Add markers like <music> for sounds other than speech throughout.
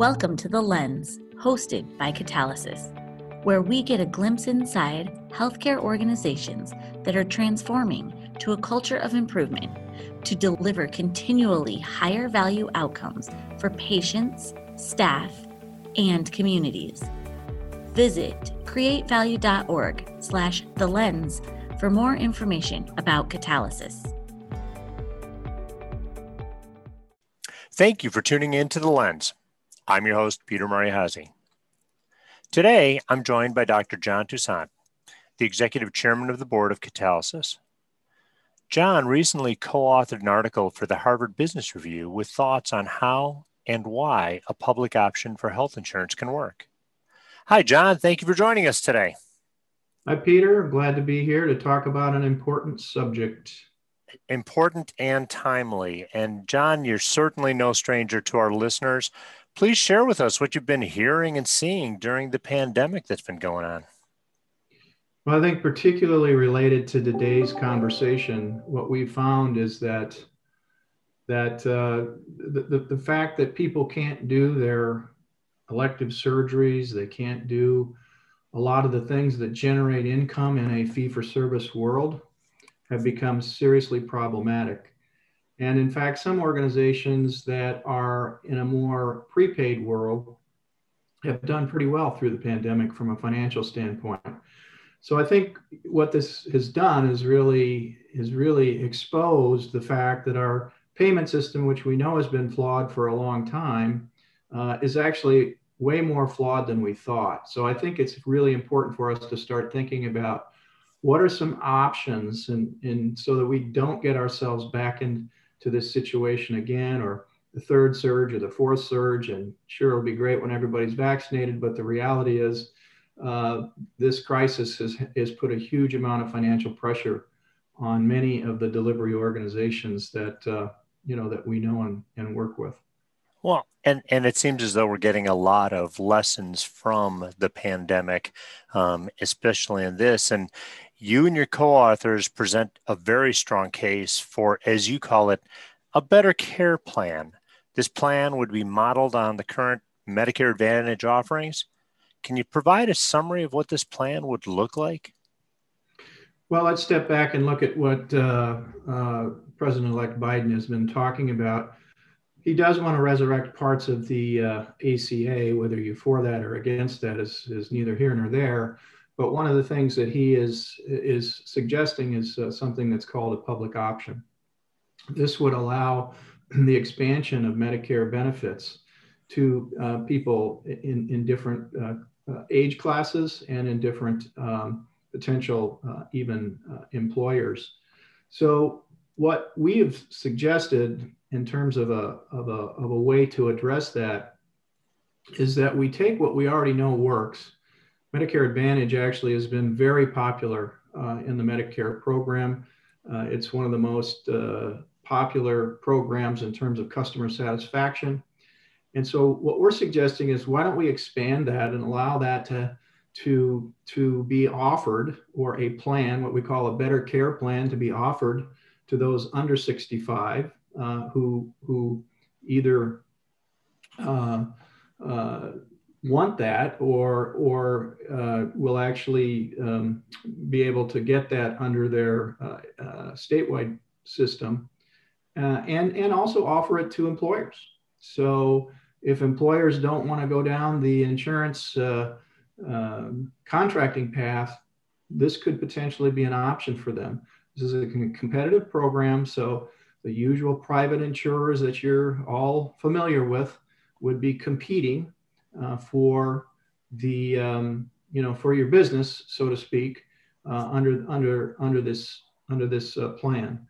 Welcome to The Lens, hosted by Catalysis, where we get a glimpse inside healthcare organizations that are transforming to a culture of improvement to deliver continually higher value outcomes for patients, staff, and communities. Visit createvalue.org slash the lens for more information about catalysis. Thank you for tuning in to The Lens. I'm your host, Peter Mariahazi. Today, I'm joined by Dr. John Toussaint, the Executive Chairman of the Board of Catalysis. John recently co authored an article for the Harvard Business Review with thoughts on how and why a public option for health insurance can work. Hi, John. Thank you for joining us today. Hi, Peter. I'm glad to be here to talk about an important subject. Important and timely. And, John, you're certainly no stranger to our listeners. Please share with us what you've been hearing and seeing during the pandemic that's been going on. Well, I think particularly related to today's conversation, what we found is that that uh, the, the, the fact that people can't do their elective surgeries, they can't do a lot of the things that generate income in a fee for service world have become seriously problematic. And in fact, some organizations that are in a more prepaid world have done pretty well through the pandemic from a financial standpoint. So I think what this has done is really is really exposed the fact that our payment system, which we know has been flawed for a long time, uh, is actually way more flawed than we thought. So I think it's really important for us to start thinking about what are some options and, and so that we don't get ourselves back into this situation again or the third surge or the fourth surge. And sure, it'll be great when everybody's vaccinated, but the reality is uh, this crisis has, has put a huge amount of financial pressure on many of the delivery organizations that uh, you know that we know and, and work with. Well, and and it seems as though we're getting a lot of lessons from the pandemic, um, especially in this. And you and your co-authors present a very strong case for, as you call it, a better care plan. This plan would be modeled on the current Medicare Advantage offerings can you provide a summary of what this plan would look like? Well, let's step back and look at what uh, uh, President elect Biden has been talking about. He does want to resurrect parts of the uh, ACA, whether you're for that or against that is, is neither here nor there. But one of the things that he is, is suggesting is uh, something that's called a public option. This would allow <clears throat> the expansion of Medicare benefits to uh, people in, in different uh, uh, age classes and in different um, potential uh, even uh, employers. So what we have suggested in terms of a, of, a, of a way to address that is that we take what we already know works. Medicare Advantage actually has been very popular uh, in the Medicare program. Uh, it's one of the most uh, popular programs in terms of customer satisfaction. And so what we're suggesting is why don't we expand that and allow that to to to be offered or a plan, what we call a better care plan, to be offered to those under 65 uh, who who either uh, uh, want that or or uh, will actually um, be able to get that under their uh, uh, statewide system, and and also offer it to employers. So if employers don't want to go down the insurance uh, um, contracting path, this could potentially be an option for them. This is a competitive program, so the usual private insurers that you're all familiar with would be competing uh, for the um, you know for your business, so to speak, uh, under under under this under this uh, plan.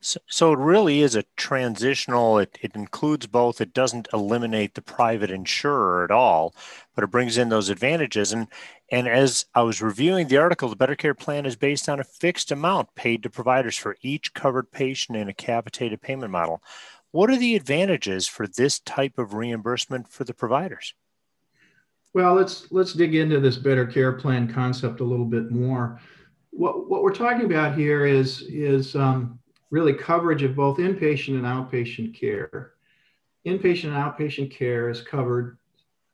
So, so it really is a transitional, it, it includes both. It doesn't eliminate the private insurer at all, but it brings in those advantages. And, and as I was reviewing the article, the Better Care Plan is based on a fixed amount paid to providers for each covered patient in a capitated payment model. What are the advantages for this type of reimbursement for the providers? Well, let's let's dig into this better care plan concept a little bit more. What what we're talking about here is is um, really coverage of both inpatient and outpatient care. inpatient and outpatient care is covered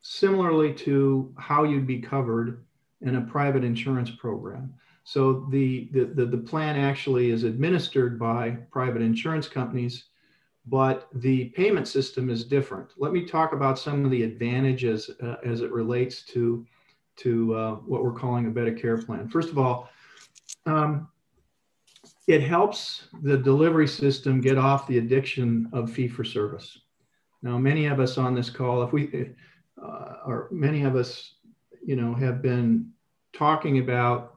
similarly to how you'd be covered in a private insurance program. So the, the, the, the, plan actually is administered by private insurance companies, but the payment system is different. Let me talk about some of the advantages uh, as it relates to, to uh, what we're calling a better care plan. First of all, um, it helps the delivery system get off the addiction of fee for service. Now, many of us on this call, if we, uh, or many of us, you know, have been talking about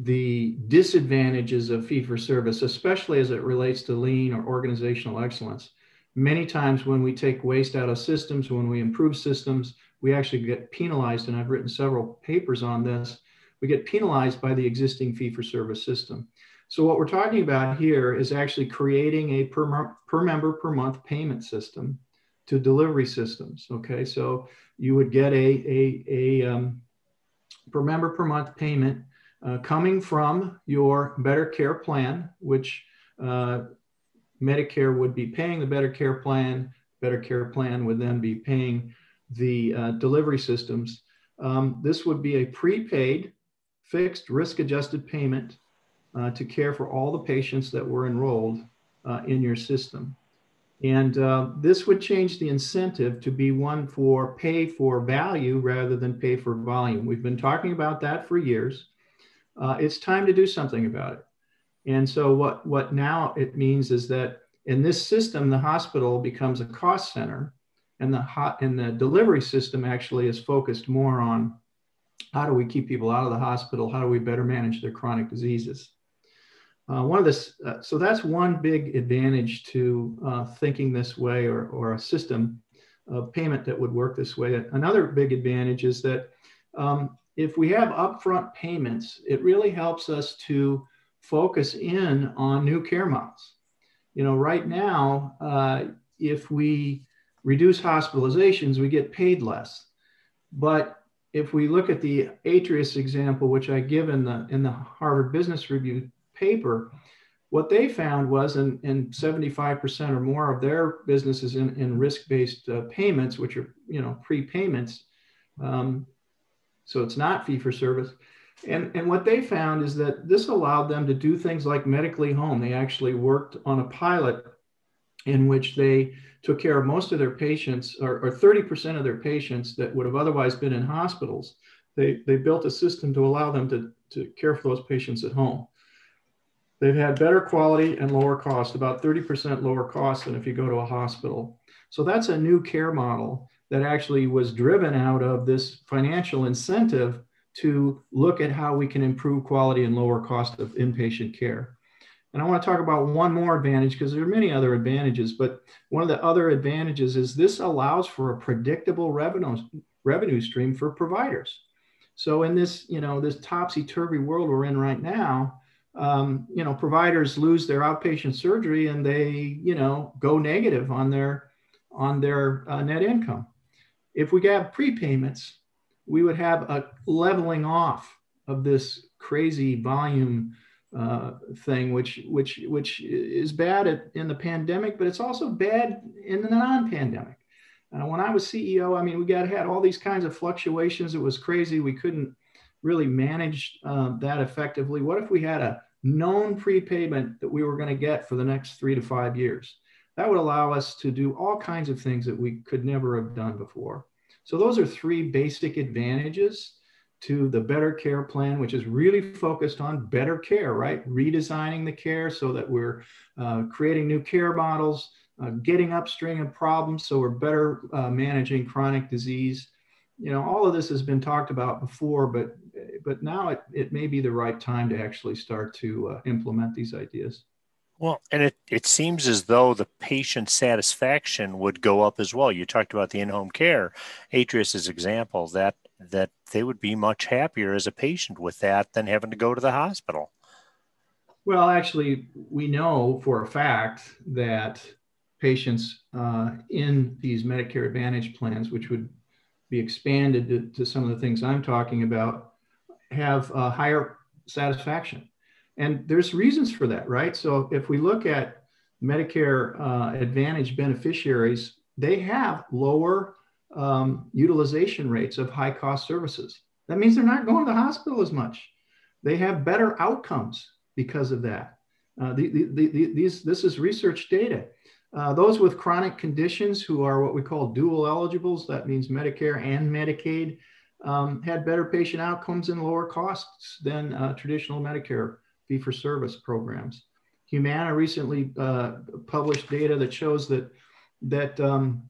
the disadvantages of fee for service, especially as it relates to lean or organizational excellence. Many times when we take waste out of systems, when we improve systems, we actually get penalized. And I've written several papers on this. We get penalized by the existing fee for service system. So what we're talking about here is actually creating a per, per member per month payment system to delivery systems. Okay, so you would get a, a, a um, per member per month payment uh, coming from your better care plan, which uh, Medicare would be paying the better care plan. Better care plan would then be paying the uh, delivery systems. Um, this would be a prepaid, fixed, risk adjusted payment uh, to care for all the patients that were enrolled uh, in your system. And uh, this would change the incentive to be one for pay for value rather than pay for volume. We've been talking about that for years. Uh, it's time to do something about it. And so what, what now it means is that in this system, the hospital becomes a cost center and the hot and the delivery system actually is focused more on how do we keep people out of the hospital? How do we better manage their chronic diseases? Uh, one of this, uh, so that's one big advantage to uh, thinking this way or, or a system of payment that would work this way. Another big advantage is that um, if we have upfront payments, it really helps us to focus in on new care models. You know, right now, uh, if we reduce hospitalizations, we get paid less. But if we look at the Atrius example, which I give in the in the Harvard Business Review paper, what they found was in, in 75% or more of their businesses in, in risk-based uh, payments, which are, you know, prepayments. Um, so it's not fee for service. And, and what they found is that this allowed them to do things like medically home. They actually worked on a pilot in which they took care of most of their patients or, or 30% of their patients that would have otherwise been in hospitals. They, they built a system to allow them to, to care for those patients at home. They've had better quality and lower cost, about 30% lower cost than if you go to a hospital. So that's a new care model that actually was driven out of this financial incentive to look at how we can improve quality and lower cost of inpatient care. And I want to talk about one more advantage because there are many other advantages, but one of the other advantages is this allows for a predictable revenue, revenue stream for providers. So in this, you know, this topsy-turvy world we're in right now, um, you know, providers lose their outpatient surgery and they, you know, go negative on their on their uh, net income. If we have prepayments, we would have a leveling off of this crazy volume uh, thing, which which which is bad at, in the pandemic, but it's also bad in the non-pandemic. Uh, when I was CEO, I mean, we got had all these kinds of fluctuations. It was crazy. We couldn't really manage uh, that effectively. What if we had a known prepayment that we were going to get for the next three to five years. That would allow us to do all kinds of things that we could never have done before. So those are three basic advantages to the better care plan, which is really focused on better care, right? Redesigning the care so that we're uh, creating new care models, uh, getting upstream of problems so we're better uh, managing chronic disease. You know, all of this has been talked about before, but but now it, it may be the right time to actually start to uh, implement these ideas. Well, and it, it seems as though the patient satisfaction would go up as well. You talked about the in-home care, Atrius's example, that that they would be much happier as a patient with that than having to go to the hospital. Well, actually, we know for a fact that patients uh, in these Medicare Advantage plans, which would be expanded to, to some of the things I'm talking about, have a higher satisfaction. And there's reasons for that, right? So if we look at Medicare uh, Advantage beneficiaries, they have lower um, utilization rates of high cost services. That means they're not going to the hospital as much. They have better outcomes because of that. Uh, the, the, the, these, this is research data. Uh, those with chronic conditions who are what we call dual eligibles, that means Medicare and Medicaid, um, had better patient outcomes and lower costs than uh, traditional Medicare fee for service programs. Humana recently uh, published data that shows that that um,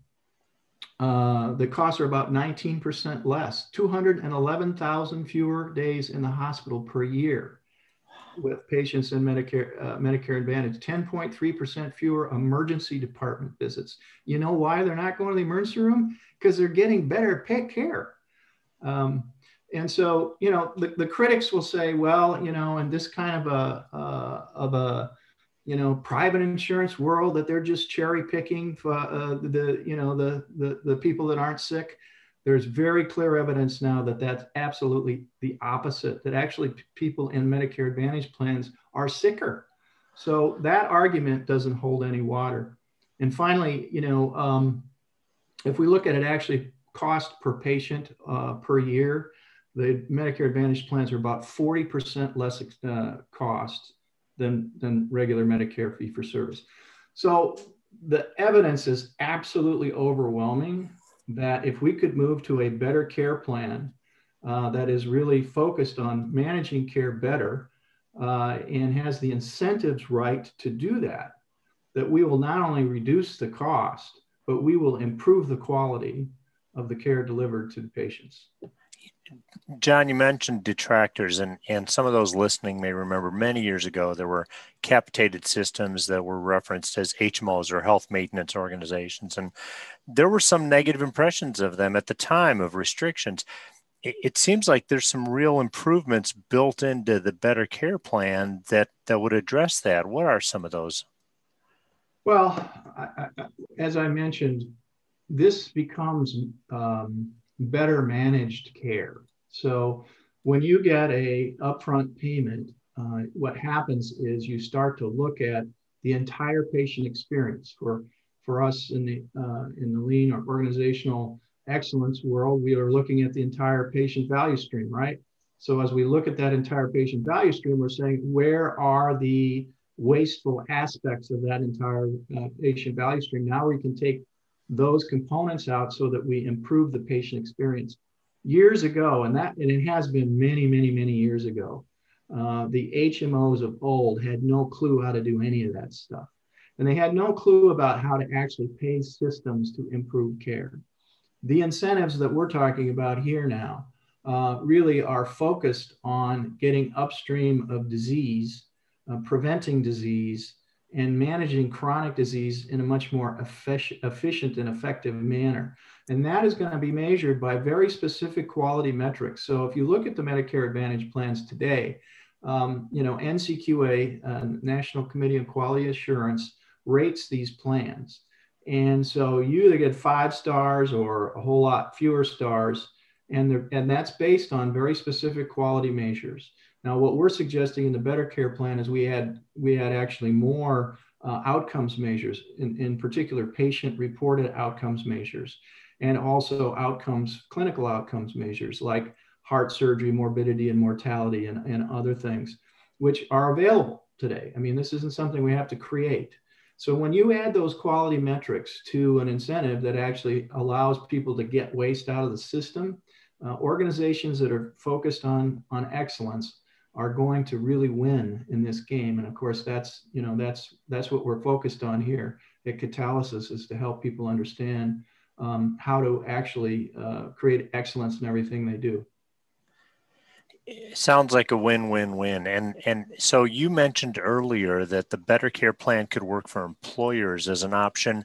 uh, the costs are about 19% less, 211,000 fewer days in the hospital per year with patients in Medicare, uh, Medicare Advantage, 10.3% fewer emergency department visits. You know why they're not going to the emergency room? Because they're getting better care. Um, and so, you know, the, the critics will say, well, you know, in this kind of a, uh, of a, you know, private insurance world that they're just cherry picking for uh, the, you know, the, the, the people that aren't sick. There's very clear evidence now that that's absolutely the opposite, that actually people in Medicare Advantage plans are sicker. So that argument doesn't hold any water. And finally, you know, um, if we look at it actually cost per patient uh, per year, the Medicare Advantage plans are about 40% less uh, cost than, than regular Medicare fee for service. So the evidence is absolutely overwhelming that if we could move to a better care plan uh, that is really focused on managing care better uh, and has the incentives right to do that, that we will not only reduce the cost, but we will improve the quality of the care delivered to the patients. John, you mentioned detractors, and, and some of those listening may remember many years ago there were capitated systems that were referenced as HMOs or health maintenance organizations. And there were some negative impressions of them at the time of restrictions. It, it seems like there's some real improvements built into the Better Care Plan that, that would address that. What are some of those? Well, I, I, as I mentioned, this becomes um, better managed care. So when you get a upfront payment, uh, what happens is you start to look at the entire patient experience. For for us in the uh, in the lean or organizational excellence world, we are looking at the entire patient value stream, right? So as we look at that entire patient value stream, we're saying where are the wasteful aspects of that entire uh, patient value stream? Now we can take those components out so that we improve the patient experience. Years ago, and that and it has been many, many, many years ago, uh, the HMOs of old had no clue how to do any of that stuff. And they had no clue about how to actually pay systems to improve care. The incentives that we're talking about here now uh, really are focused on getting upstream of disease, uh, preventing disease, and managing chronic disease in a much more efficient and effective manner. And that is going to be measured by very specific quality metrics. So if you look at the Medicare Advantage plans today, um, you know, NCQA, uh, National Committee on Quality Assurance, rates these plans. And so you either get five stars or a whole lot fewer stars. And, and that's based on very specific quality measures. Now, what we're suggesting in the Better Care Plan is we had we had actually more uh, outcomes measures, in, in particular, patient-reported outcomes measures, and also outcomes, clinical outcomes measures like heart surgery, morbidity, and mortality, and, and other things, which are available today. I mean, this isn't something we have to create. So when you add those quality metrics to an incentive that actually allows people to get waste out of the system, uh, organizations that are focused on, on excellence are going to really win in this game. And of course, that's you know that's that's what we're focused on here at Catalysis is to help people understand um, how to actually uh, create excellence in everything they do. It sounds like a win-win-win. And and so you mentioned earlier that the Better Care Plan could work for employers as an option.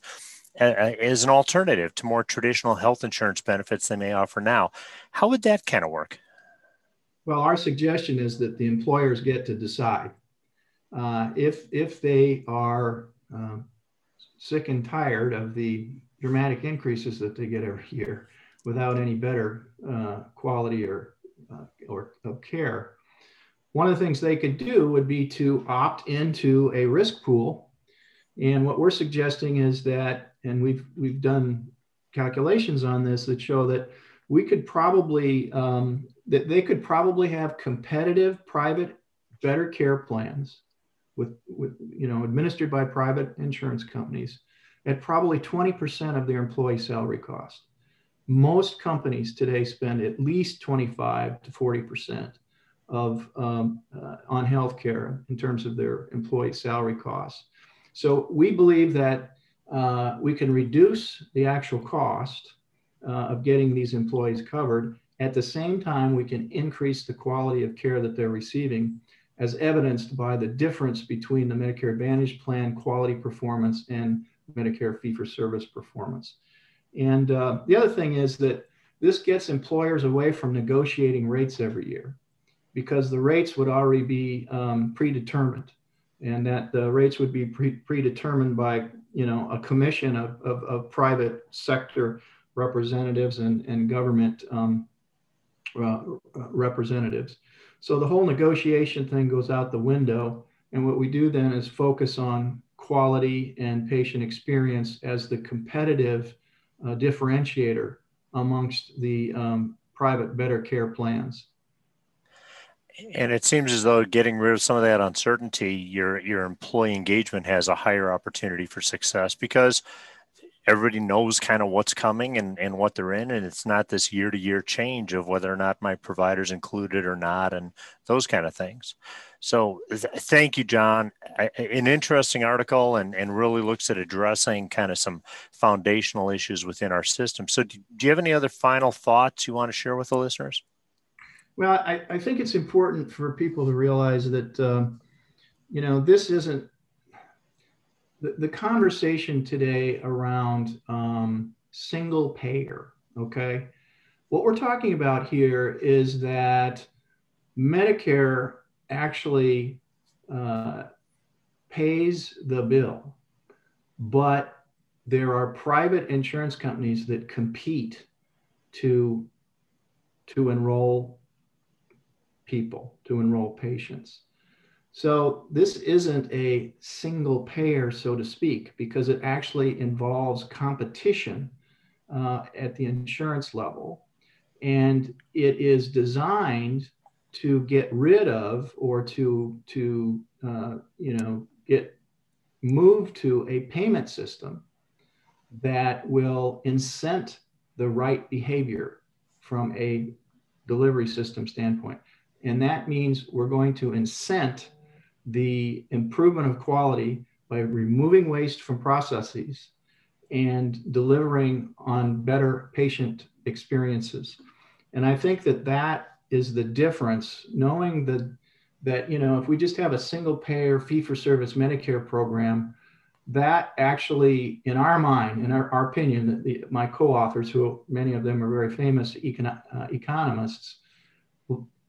as an alternative to more traditional health insurance benefits they may offer now. How would that kind of work? Well, our suggestion is that the employers get to decide uh, if if they are uh, sick and tired of the dramatic increases that they get every year without any better uh, quality or uh, or of care. One of the things they could do would be to opt into a risk pool. And what we're suggesting is that and we've we've done calculations on this that show that we could probably um, that they could probably have competitive private better care plans with, with you know administered by private insurance companies at probably 20% of their employee salary cost most companies today spend at least 25 to 40% of um, uh, on healthcare in terms of their employee salary costs. So we believe that uh, we can reduce the actual cost uh, of getting these employees covered. At the same time, we can increase the quality of care that they're receiving, as evidenced by the difference between the Medicare Advantage plan quality performance and Medicare fee for service performance. And uh, the other thing is that this gets employers away from negotiating rates every year because the rates would already be um, predetermined and that the rates would be pre- predetermined by you know a commission of, of, of private sector representatives and, and government um, uh, representatives so the whole negotiation thing goes out the window and what we do then is focus on quality and patient experience as the competitive uh, differentiator amongst the um, private better care plans. And it seems as though getting rid of some of that uncertainty, your your employee engagement has a higher opportunity for success because everybody knows kind of what's coming and, and what they're in and it's not this year to year change of whether or not my provider's included or not and those kind of things. So th- thank you john. I, an interesting article and, and really looks at addressing kind of some foundational issues within our system. So do, do you have any other final thoughts you want to share with the listeners? Well i, I think it's important for people to realize that uh, you know this isn't the, conversation today around um, single payer, okay? What we're talking about here is that Medicare actually uh, pays the bill, but there are private insurance companies that compete to, to enroll people, to enroll patients. So this isn't a single payer, so to speak, because it actually involves competition uh, at the insurance level. And it is designed to get rid of or to, to uh, you know, get moved to a payment system that will incent the right behavior from a delivery system standpoint. And that means we're going to incent the improvement of quality by removing waste from processes and delivering on better patient experiences. And I think that that is the difference, knowing that, that you know, if we just have a single payer fee for service Medicare program, that actually, in our mind, in our, our opinion, the, my co-authors, who many of them are very famous econ- uh, economists,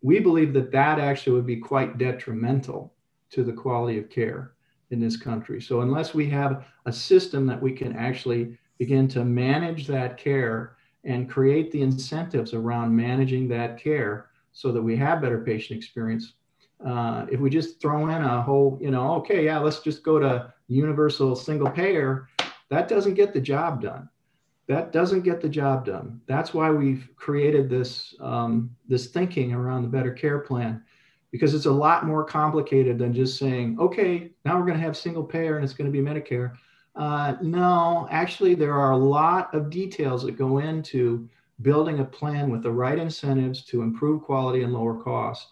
we believe that that actually would be quite detrimental to the quality of care in this country. So unless we have a system that we can actually begin to manage that care and create the incentives around managing that care so that we have better patient experience. Uh, if we just throw in a whole, you know, okay, yeah, let's just go to universal single payer, that doesn't get the job done. That doesn't get the job done. That's why we've created this um, this thinking around the better care plan because it's a lot more complicated than just saying, okay, now we're going to have single payer and it's going to be Medicare. Uh, no, actually, there are a lot of details that go into building a plan with the right incentives to improve quality and lower cost.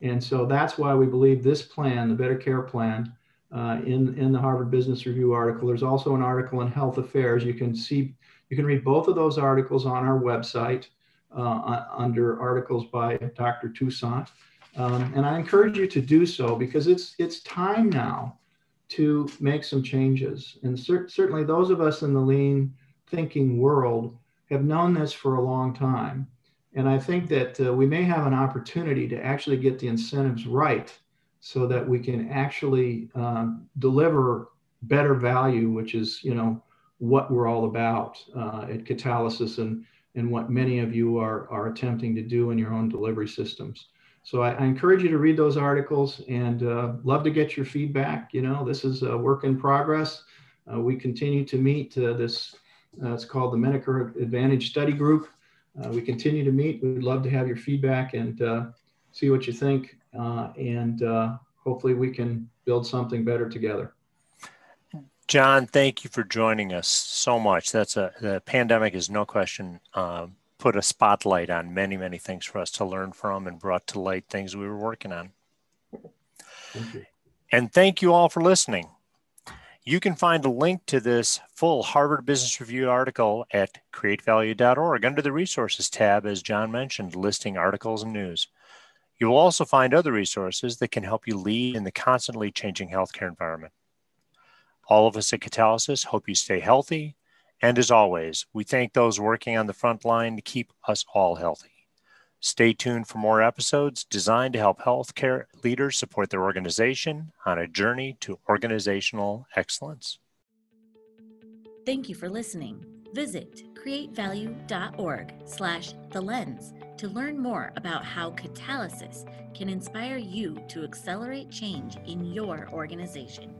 And so that's why we believe this plan, the Better Care Plan, uh, in, in the Harvard Business Review article. There's also an article in Health Affairs. You can see, you can read both of those articles on our website uh, under articles by Dr. Toussaint. Um, and I encourage you to do so because it's it's time now to make some changes. And cer- certainly those of us in the lean thinking world have known this for a long time. And I think that uh, we may have an opportunity to actually get the incentives right so that we can actually um, deliver better value, which is, you know, what we're all about uh, at Catalysis and, and what many of you are, are attempting to do in your own delivery systems. So I, I, encourage you to read those articles and uh, love to get your feedback. You know, this is a work in progress. Uh, we continue to meet uh, this, uh, it's called the Medicare Advantage Study Group. Uh, we continue to meet. We'd love to have your feedback and see what you think. and hopefully we can build something better together. John, thank you for joining us so much. That's a the pandemic is no question um, put a spotlight on many many things for us to learn from and brought to light things we were working on. Thank and thank you all for listening. You can find a link to this full Harvard Business Review article at createvalue.org under the resources tab, as John mentioned, listing articles and news. You will also find other resources that can help you lead in the constantly changing healthcare environment. All of us at Catalysis hope you stay healthy. And as always, we thank those working on the front line to keep us all healthy. Stay tuned for more episodes designed to help healthcare leaders support their organization on a journey to organizational excellence. Thank you for listening. Visit createvalue.org slash the lens to learn more about how catalysis can inspire you to accelerate change in your organization.